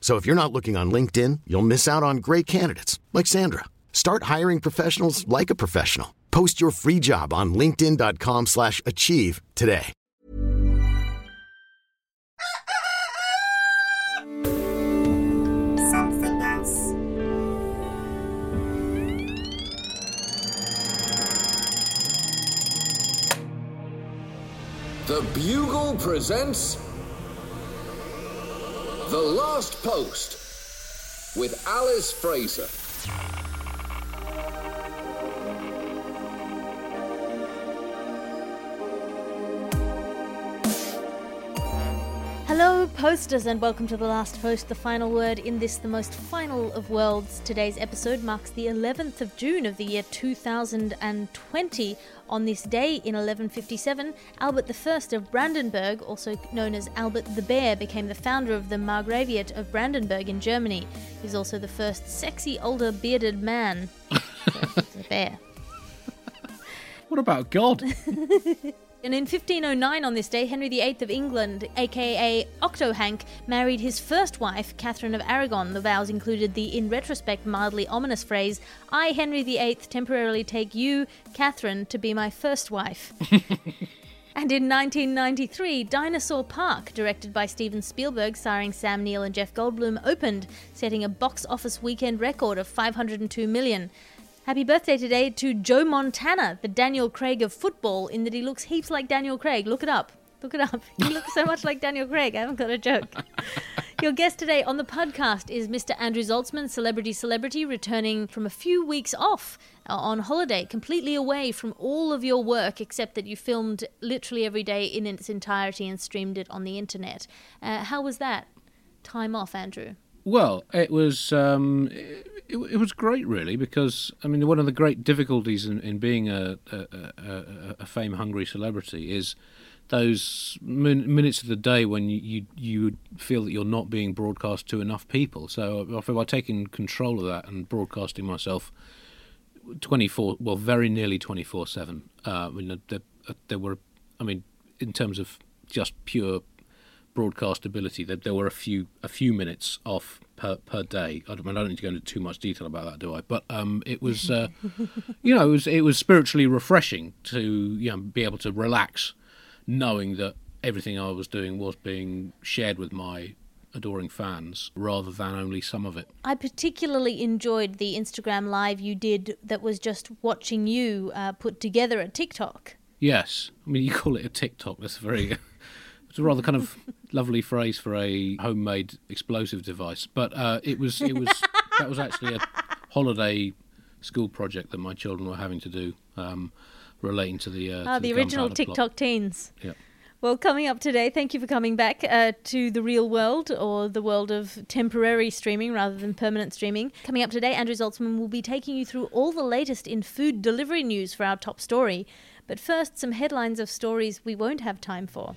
So if you're not looking on LinkedIn, you'll miss out on great candidates like Sandra. Start hiring professionals like a professional. Post your free job on linkedin.com/achieve slash achieve today. The Bugle presents The Last Post with Alice Fraser. Posters, and welcome to the last post, the final word in this, the most final of worlds. Today's episode marks the 11th of June of the year 2020. On this day in 1157, Albert I of Brandenburg, also known as Albert the Bear, became the founder of the Margraviate of Brandenburg in Germany. He's also the first sexy older bearded man. So, bear. What about God? And in 1509, on this day, Henry VIII of England, aka Octohank, married his first wife, Catherine of Aragon. The vows included the, in retrospect, mildly ominous phrase, I, Henry VIII, temporarily take you, Catherine, to be my first wife. And in 1993, Dinosaur Park, directed by Steven Spielberg, starring Sam Neill and Jeff Goldblum, opened, setting a box office weekend record of 502 million. Happy birthday today to Joe Montana, the Daniel Craig of football, in that he looks heaps like Daniel Craig. Look it up. Look it up. He looks so much like Daniel Craig. I haven't got a joke. Your guest today on the podcast is Mr. Andrew Zaltzman, celebrity celebrity, returning from a few weeks off uh, on holiday, completely away from all of your work, except that you filmed literally every day in its entirety and streamed it on the internet. Uh, how was that time off, Andrew? Well, it was um, it, it was great, really, because I mean, one of the great difficulties in, in being a, a, a, a fame hungry celebrity is those min- minutes of the day when you, you you feel that you're not being broadcast to enough people. So by taking control of that and broadcasting myself 24, well, very nearly 24 seven. Uh, I mean, there, there were, I mean, in terms of just pure broadcast ability, there, there were a few a few minutes off per per day. I don't, I don't need to go into too much detail about that, do I? But um, it was, uh, you know, it was it was spiritually refreshing to you know be able to relax, knowing that everything I was doing was being shared with my adoring fans rather than only some of it. I particularly enjoyed the Instagram live you did that was just watching you uh, put together a TikTok. Yes, I mean you call it a TikTok. That's very. It's a rather kind of lovely phrase for a homemade explosive device, but uh, it was it was that was actually a holiday school project that my children were having to do, um, relating to the uh, Ah, to the original TikTok plot. teens. Yeah. Well, coming up today, thank you for coming back uh, to the real world or the world of temporary streaming rather than permanent streaming. Coming up today, Andrew Zaltzman will be taking you through all the latest in food delivery news for our top story. But first, some headlines of stories we won't have time for.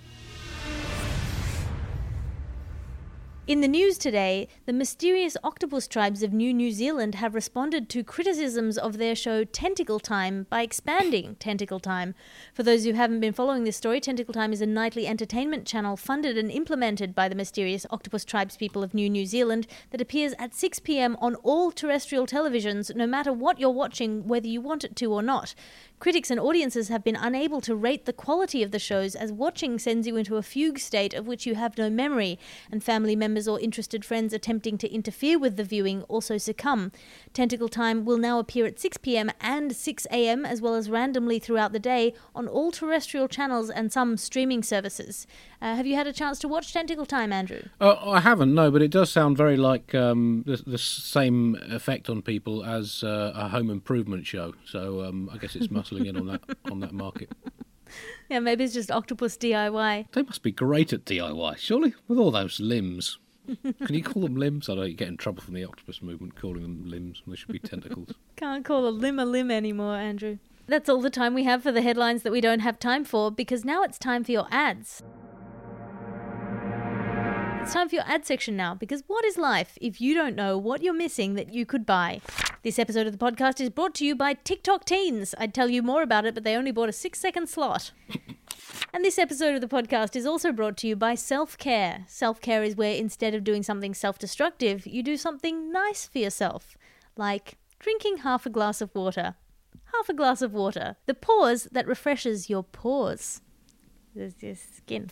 In the news today, the mysterious octopus tribes of New New Zealand have responded to criticisms of their show Tentacle Time by expanding Tentacle Time. For those who haven't been following this story, Tentacle Time is a nightly entertainment channel funded and implemented by the mysterious octopus tribes people of New New Zealand that appears at 6 pm on all terrestrial televisions, no matter what you're watching, whether you want it to or not. Critics and audiences have been unable to rate the quality of the shows as watching sends you into a fugue state of which you have no memory, and family members or interested friends attempting to interfere with the viewing also succumb. Tentacle Time will now appear at 6 pm and 6 am, as well as randomly throughout the day on all terrestrial channels and some streaming services. Uh, have you had a chance to watch Tentacle Time, Andrew? Uh, I haven't, no, but it does sound very like um, the, the same effect on people as uh, a home improvement show. So um, I guess it's muscling in on that on that market. Yeah, maybe it's just Octopus DIY. They must be great at DIY, surely, with all those limbs. Can you call them limbs? I know you get in trouble from the octopus movement calling them limbs when they should be tentacles. Can't call a limb a limb anymore, Andrew. That's all the time we have for the headlines that we don't have time for because now it's time for your ads. It's time for your ad section now because what is life if you don't know what you're missing that you could buy? This episode of the podcast is brought to you by TikTok Teens. I'd tell you more about it, but they only bought a six second slot. And this episode of the podcast is also brought to you by Self Care. Self care is where instead of doing something self destructive, you do something nice for yourself, like drinking half a glass of water. Half a glass of water. The pause that refreshes your pores. There's your skin.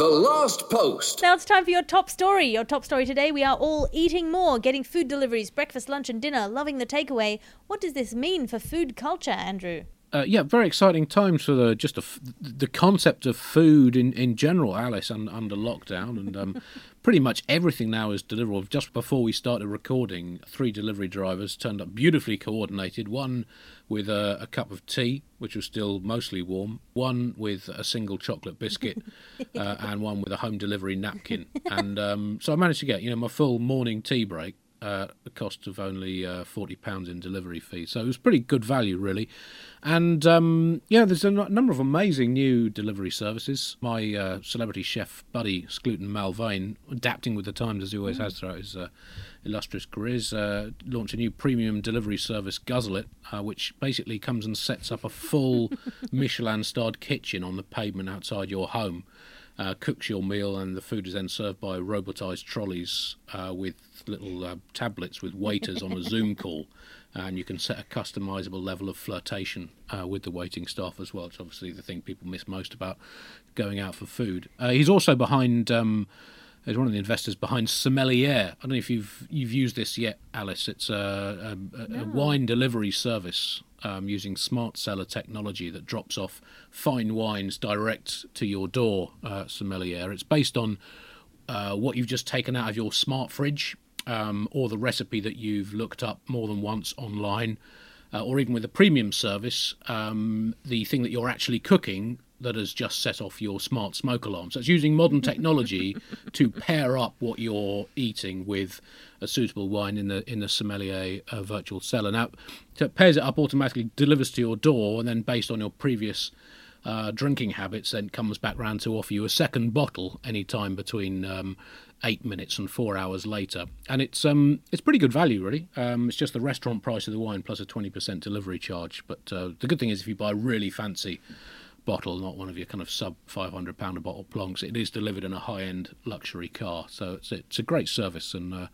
The Last Post. Now it's time for your top story. Your top story today we are all eating more, getting food deliveries, breakfast, lunch, and dinner, loving the takeaway. What does this mean for food culture, Andrew? Uh, yeah, very exciting times for the just a f the concept of food in, in general, Alice, un, under lockdown, and um, pretty much everything now is deliverable. Just before we started recording, three delivery drivers turned up beautifully coordinated. One with a, a cup of tea, which was still mostly warm. One with a single chocolate biscuit, uh, and one with a home delivery napkin. And um, so I managed to get you know my full morning tea break uh, the cost of only uh, forty pounds in delivery fee. So it was pretty good value, really. And um, yeah, there's a n- number of amazing new delivery services. My uh, celebrity chef buddy Skluton Malvain, adapting with the times as he always has throughout his uh, illustrious careers, uh, launched a new premium delivery service, Guzzle It, uh, which basically comes and sets up a full Michelin-starred kitchen on the pavement outside your home uh, cooks your meal, and the food is then served by robotized trolleys uh, with little uh, tablets with waiters on a Zoom call. And you can set a customizable level of flirtation uh, with the waiting staff as well. It's obviously the thing people miss most about going out for food. Uh, he's also behind. Um, He's one of the investors behind Sommelier. I don't know if you've you've used this yet, Alice. It's a, a, a wine delivery service um, using smart cellar technology that drops off fine wines direct to your door. Uh, Sommelier. It's based on uh, what you've just taken out of your smart fridge, um, or the recipe that you've looked up more than once online, uh, or even with a premium service, um, the thing that you're actually cooking that has just set off your smart smoke alarm. So it's using modern technology to pair up what you're eating with a suitable wine in the in the sommelier uh, virtual cellar. Now, so it pairs it up automatically, delivers to your door, and then based on your previous uh, drinking habits, then comes back round to offer you a second bottle any time between um, eight minutes and four hours later. And it's um it's pretty good value really. Um, it's just the restaurant price of the wine plus a twenty percent delivery charge. But uh, the good thing is if you buy really fancy bottle, not one of your kind of sub five hundred pound a bottle plonks, it is delivered in a high end luxury car. So it's it's a great service and. Uh,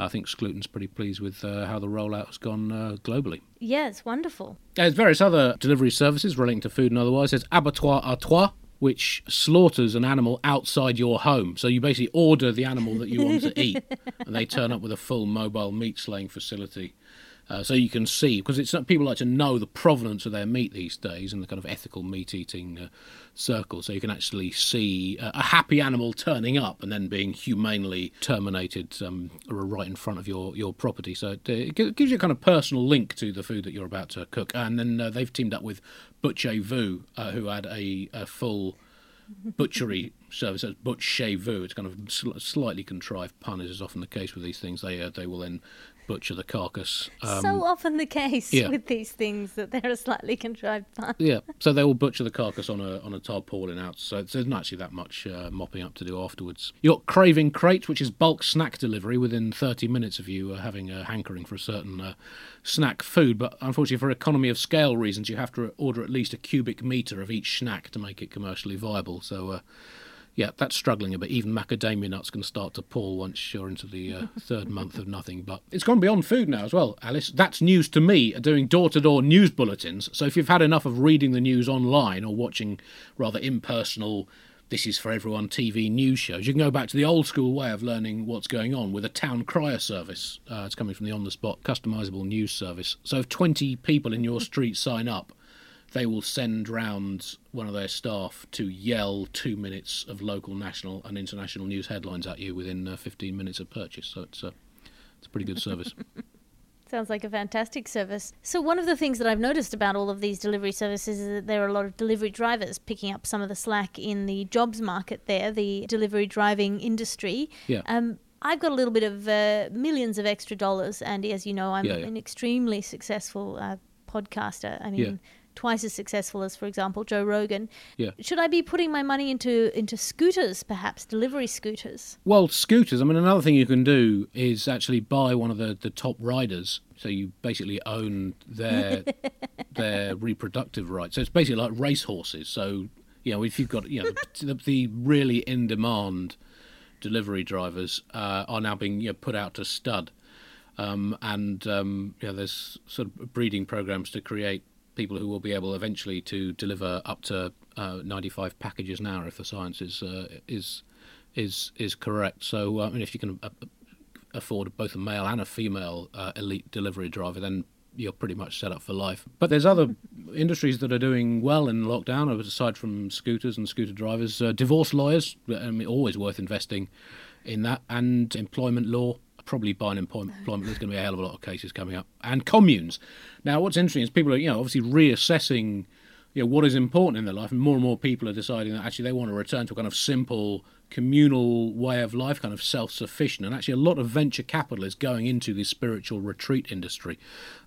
I think Skluton's pretty pleased with uh, how the rollout has gone uh, globally. Yeah, it's wonderful. There's various other delivery services relating to food and otherwise. There's Abattoir à Trois, which slaughters an animal outside your home. So you basically order the animal that you want to eat, and they turn up with a full mobile meat slaying facility. Uh, so you can see because it's people like to know the provenance of their meat these days in the kind of ethical meat eating uh, circle. So you can actually see uh, a happy animal turning up and then being humanely terminated um, right in front of your, your property. So it, uh, it gives you a kind of personal link to the food that you're about to cook. And then uh, they've teamed up with Butcher Vu, uh, who had a, a full butchery service. That's butch chez vous. It's kind of sl- slightly contrived pun, as is often the case with these things. They uh, they will then butcher the carcass. Um, so often the case yeah. with these things that they're a slightly contrived pun. yeah, so they will butcher the carcass on a on a tarpaulin out. So there's not actually that much uh, mopping up to do afterwards. You got craving crates, which is bulk snack delivery within 30 minutes of you uh, having a hankering for a certain uh, snack food. But unfortunately, for economy of scale reasons, you have to order at least a cubic meter of each snack to make it commercially viable. So. Yeah, that's struggling a bit. Even macadamia nuts can start to pull once you're into the uh, third month of nothing. But it's gone beyond food now as well, Alice. That's news to me, doing door to door news bulletins. So if you've had enough of reading the news online or watching rather impersonal, this is for everyone TV news shows, you can go back to the old school way of learning what's going on with a town crier service. Uh, it's coming from the on the spot customizable news service. So if 20 people in your street sign up, they will send round one of their staff to yell two minutes of local, national, and international news headlines at you within uh, 15 minutes of purchase. So it's a, it's a pretty good service. Sounds like a fantastic service. So, one of the things that I've noticed about all of these delivery services is that there are a lot of delivery drivers picking up some of the slack in the jobs market there, the delivery driving industry. Yeah. Um, I've got a little bit of uh, millions of extra dollars, Andy. As you know, I'm Yeah, yeah. an extremely successful uh, podcaster. I mean, Yeah. Twice as successful as, for example, Joe Rogan. Yeah. Should I be putting my money into into scooters, perhaps delivery scooters? Well, scooters. I mean, another thing you can do is actually buy one of the, the top riders. So you basically own their their reproductive rights. So it's basically like racehorses. So you know, if you've got you know the, the really in demand delivery drivers uh, are now being you know, put out to stud, um, and um, you know, there's sort of breeding programs to create people who will be able eventually to deliver up to uh, 95 packages an hour if the science is uh, is is is correct. So uh, I mean, if you can uh, afford both a male and a female uh, elite delivery driver, then you're pretty much set up for life. But there's other industries that are doing well in lockdown, aside from scooters and scooter drivers. Divorce lawyers, I mean, always worth investing in that, and employment law. Probably by an employment, there's going to be a hell of a lot of cases coming up, and communes. Now, what's interesting is people are, you know, obviously reassessing you know, what is important in their life, and more and more people are deciding that actually they want to return to a kind of simple communal way of life, kind of self-sufficient. And actually, a lot of venture capital is going into the spiritual retreat industry.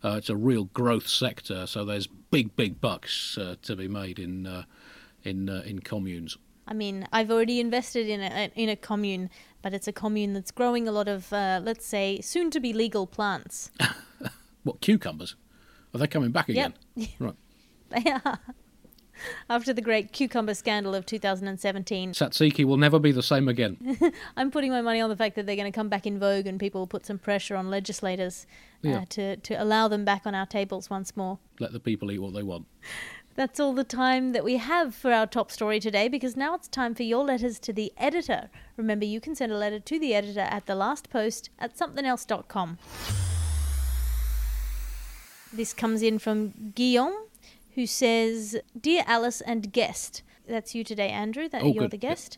Uh, it's a real growth sector, so there's big, big bucks uh, to be made in uh, in uh, in communes. I mean, I've already invested in a in a commune, but it's a commune that's growing a lot of, uh, let's say, soon-to-be legal plants. What cucumbers? Are they coming back again? Yep. Right. They are. After the great cucumber scandal of 2017, Tzatziki will never be the same again. I'm putting my money on the fact that they're going to come back in vogue and people will put some pressure on legislators uh, Yeah. to, to allow them back on our tables once more. Let the people eat what they want. That's all the time that we have for our top story today because now it's time for your letters to the editor. Remember, you can send a letter to the editor at the last post at somethingelse.com. This comes in from Guillaume, who says, Dear Alice and guest, that's you today, Andrew, that Oh, you're good. the guest.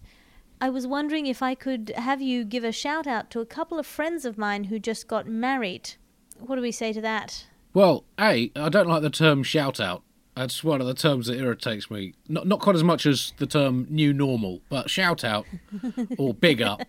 I was wondering if I could have you give a shout out to a couple of friends of mine who just got married. What do we say to that? Well, A, I don't like the term shout out. That's one of the terms that irritates me. Not not quite as much as the term new normal, but shout out or big up,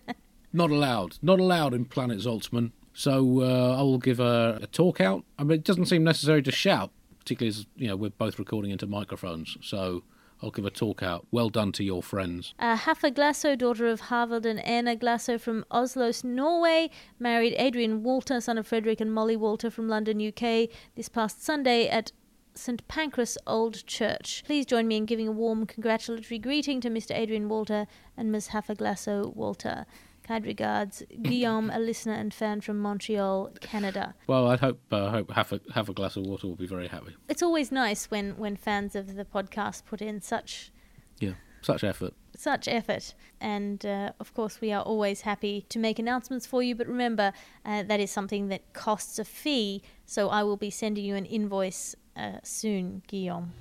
not allowed. Not allowed in Planet Zaltzman. So uh, I will give a, a talk out. I mean, it doesn't seem necessary to shout, particularly as you know we're both recording into microphones. So I'll give a talk out. Well done to your friends. Uh, Haffa Glasso, daughter of Harvard and Anna Glasso from Oslo, Norway, married Adrian Walter, son of Frederick and Molly Walter from London, UK, this past Sunday at St Pancras Old Church. Please join me in giving a warm congratulatory greeting to Mr. Adrian Walter and Ms. Haffa Glasso Walter. Kind regards, Guillaume, a listener and fan from Montreal, Canada. Well, I hope uh, hope have a have a glass of water will be very happy. It's always nice when, when fans of the podcast put in such Yeah, such effort. such effort. And uh, of course, we are always happy to make announcements for you. But remember, uh, that is something that costs a fee. So I will be sending you an invoice uh, soon, Guillaume.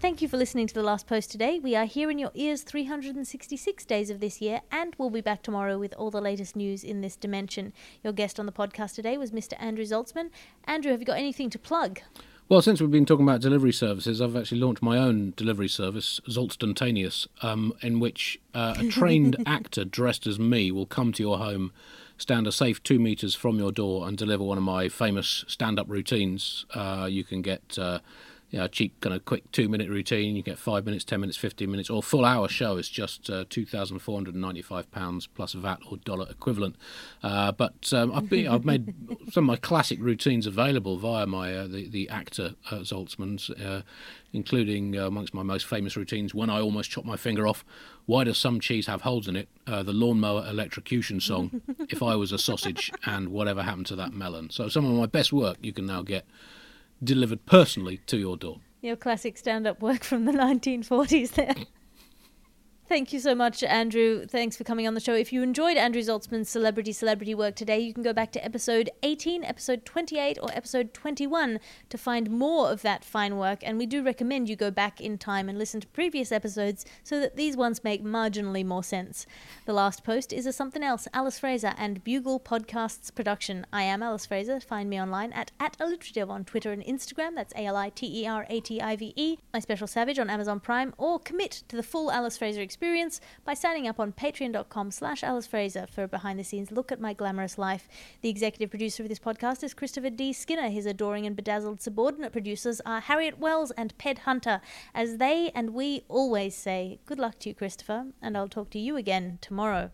Thank you for listening to the last post today. We are here in your ears 366 days of this year, and we'll be back tomorrow with all the latest news in this dimension. Your guest on the podcast today was Mr. Andrew Zaltzman. Andrew, have you got anything to plug? Well, since we've been talking about delivery services, I've actually launched my own delivery service, Zoltstantaneous, um, in which uh, a trained actor dressed as me will come to your home, stand a safe two meters from your door, and deliver one of my famous stand-up routines. Uh, you can get. Uh, you know, a cheap kind of quick two minute routine. You get five minutes, ten minutes, fifteen minutes, or full hour show is just uh, two thousand four hundred and ninety five pounds plus VAT or dollar equivalent. Uh, but um, I've been, I've made some of my classic routines available via my uh, the the actor uh, uh, including uh, amongst my most famous routines when I almost chopped my finger off. Why does some cheese have holes in it? Uh, the lawnmower electrocution song. if I was a sausage and whatever happened to that melon. So some of my best work you can now get delivered personally to your door. Your classic stand up work from the 1940s there. Thank you so much, Andrew. Thanks for coming on the show. If you enjoyed Andrew Zaltzman's celebrity celebrity work today, you can go back to episode 18, episode 28, or episode 21 to find more of that fine work. And we do recommend you go back in time and listen to previous episodes so that these ones make marginally more sense. The last post is a something else, Alice Fraser and Bugle Podcasts production. I am Alice Fraser. Find me online at, at alliterative on Twitter and Instagram. That's A L I T E R A T I V E. My Special Savage on Amazon Prime, or commit to the full Alice Fraser experience by signing up on patreon.com slash Alice Fraser for a behind-the-scenes look at my glamorous life. The executive producer of this podcast is Christopher D. Skinner. His adoring and bedazzled subordinate producers are Harriet Wells and Ped Hunter. As they and we always say, good luck to you, Christopher, and I'll talk to you again tomorrow.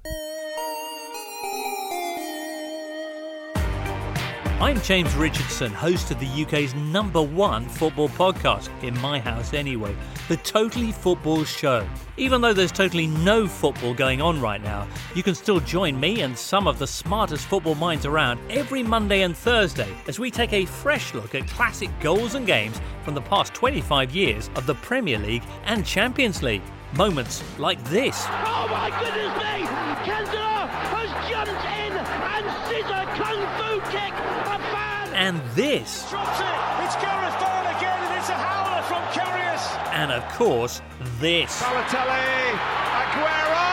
I'm James Richardson, host of the UK's number one football podcast, in my house anyway, the Totally Football Show. Even though there's totally no football going on right now, you can still join me and some of the smartest football minds around every Monday and Thursday as we take a fresh look at classic goals and games from the past 25 years of the Premier League and Champions League. Moments like this. Oh my goodness me! Cantona has jumped in and scissor kung fu kick! And this. Drops it! It's Gareth Bale again and it's a howler from Karius! And of course, this. Balotelli! Aguero!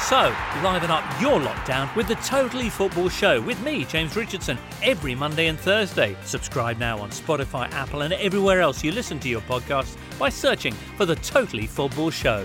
So, liven up your lockdown with the Totally Football Show with me, James Richardson, every Monday and Thursday. Subscribe now on Spotify, Apple, and everywhere else you listen to your podcasts by searching for the Totally Football Show.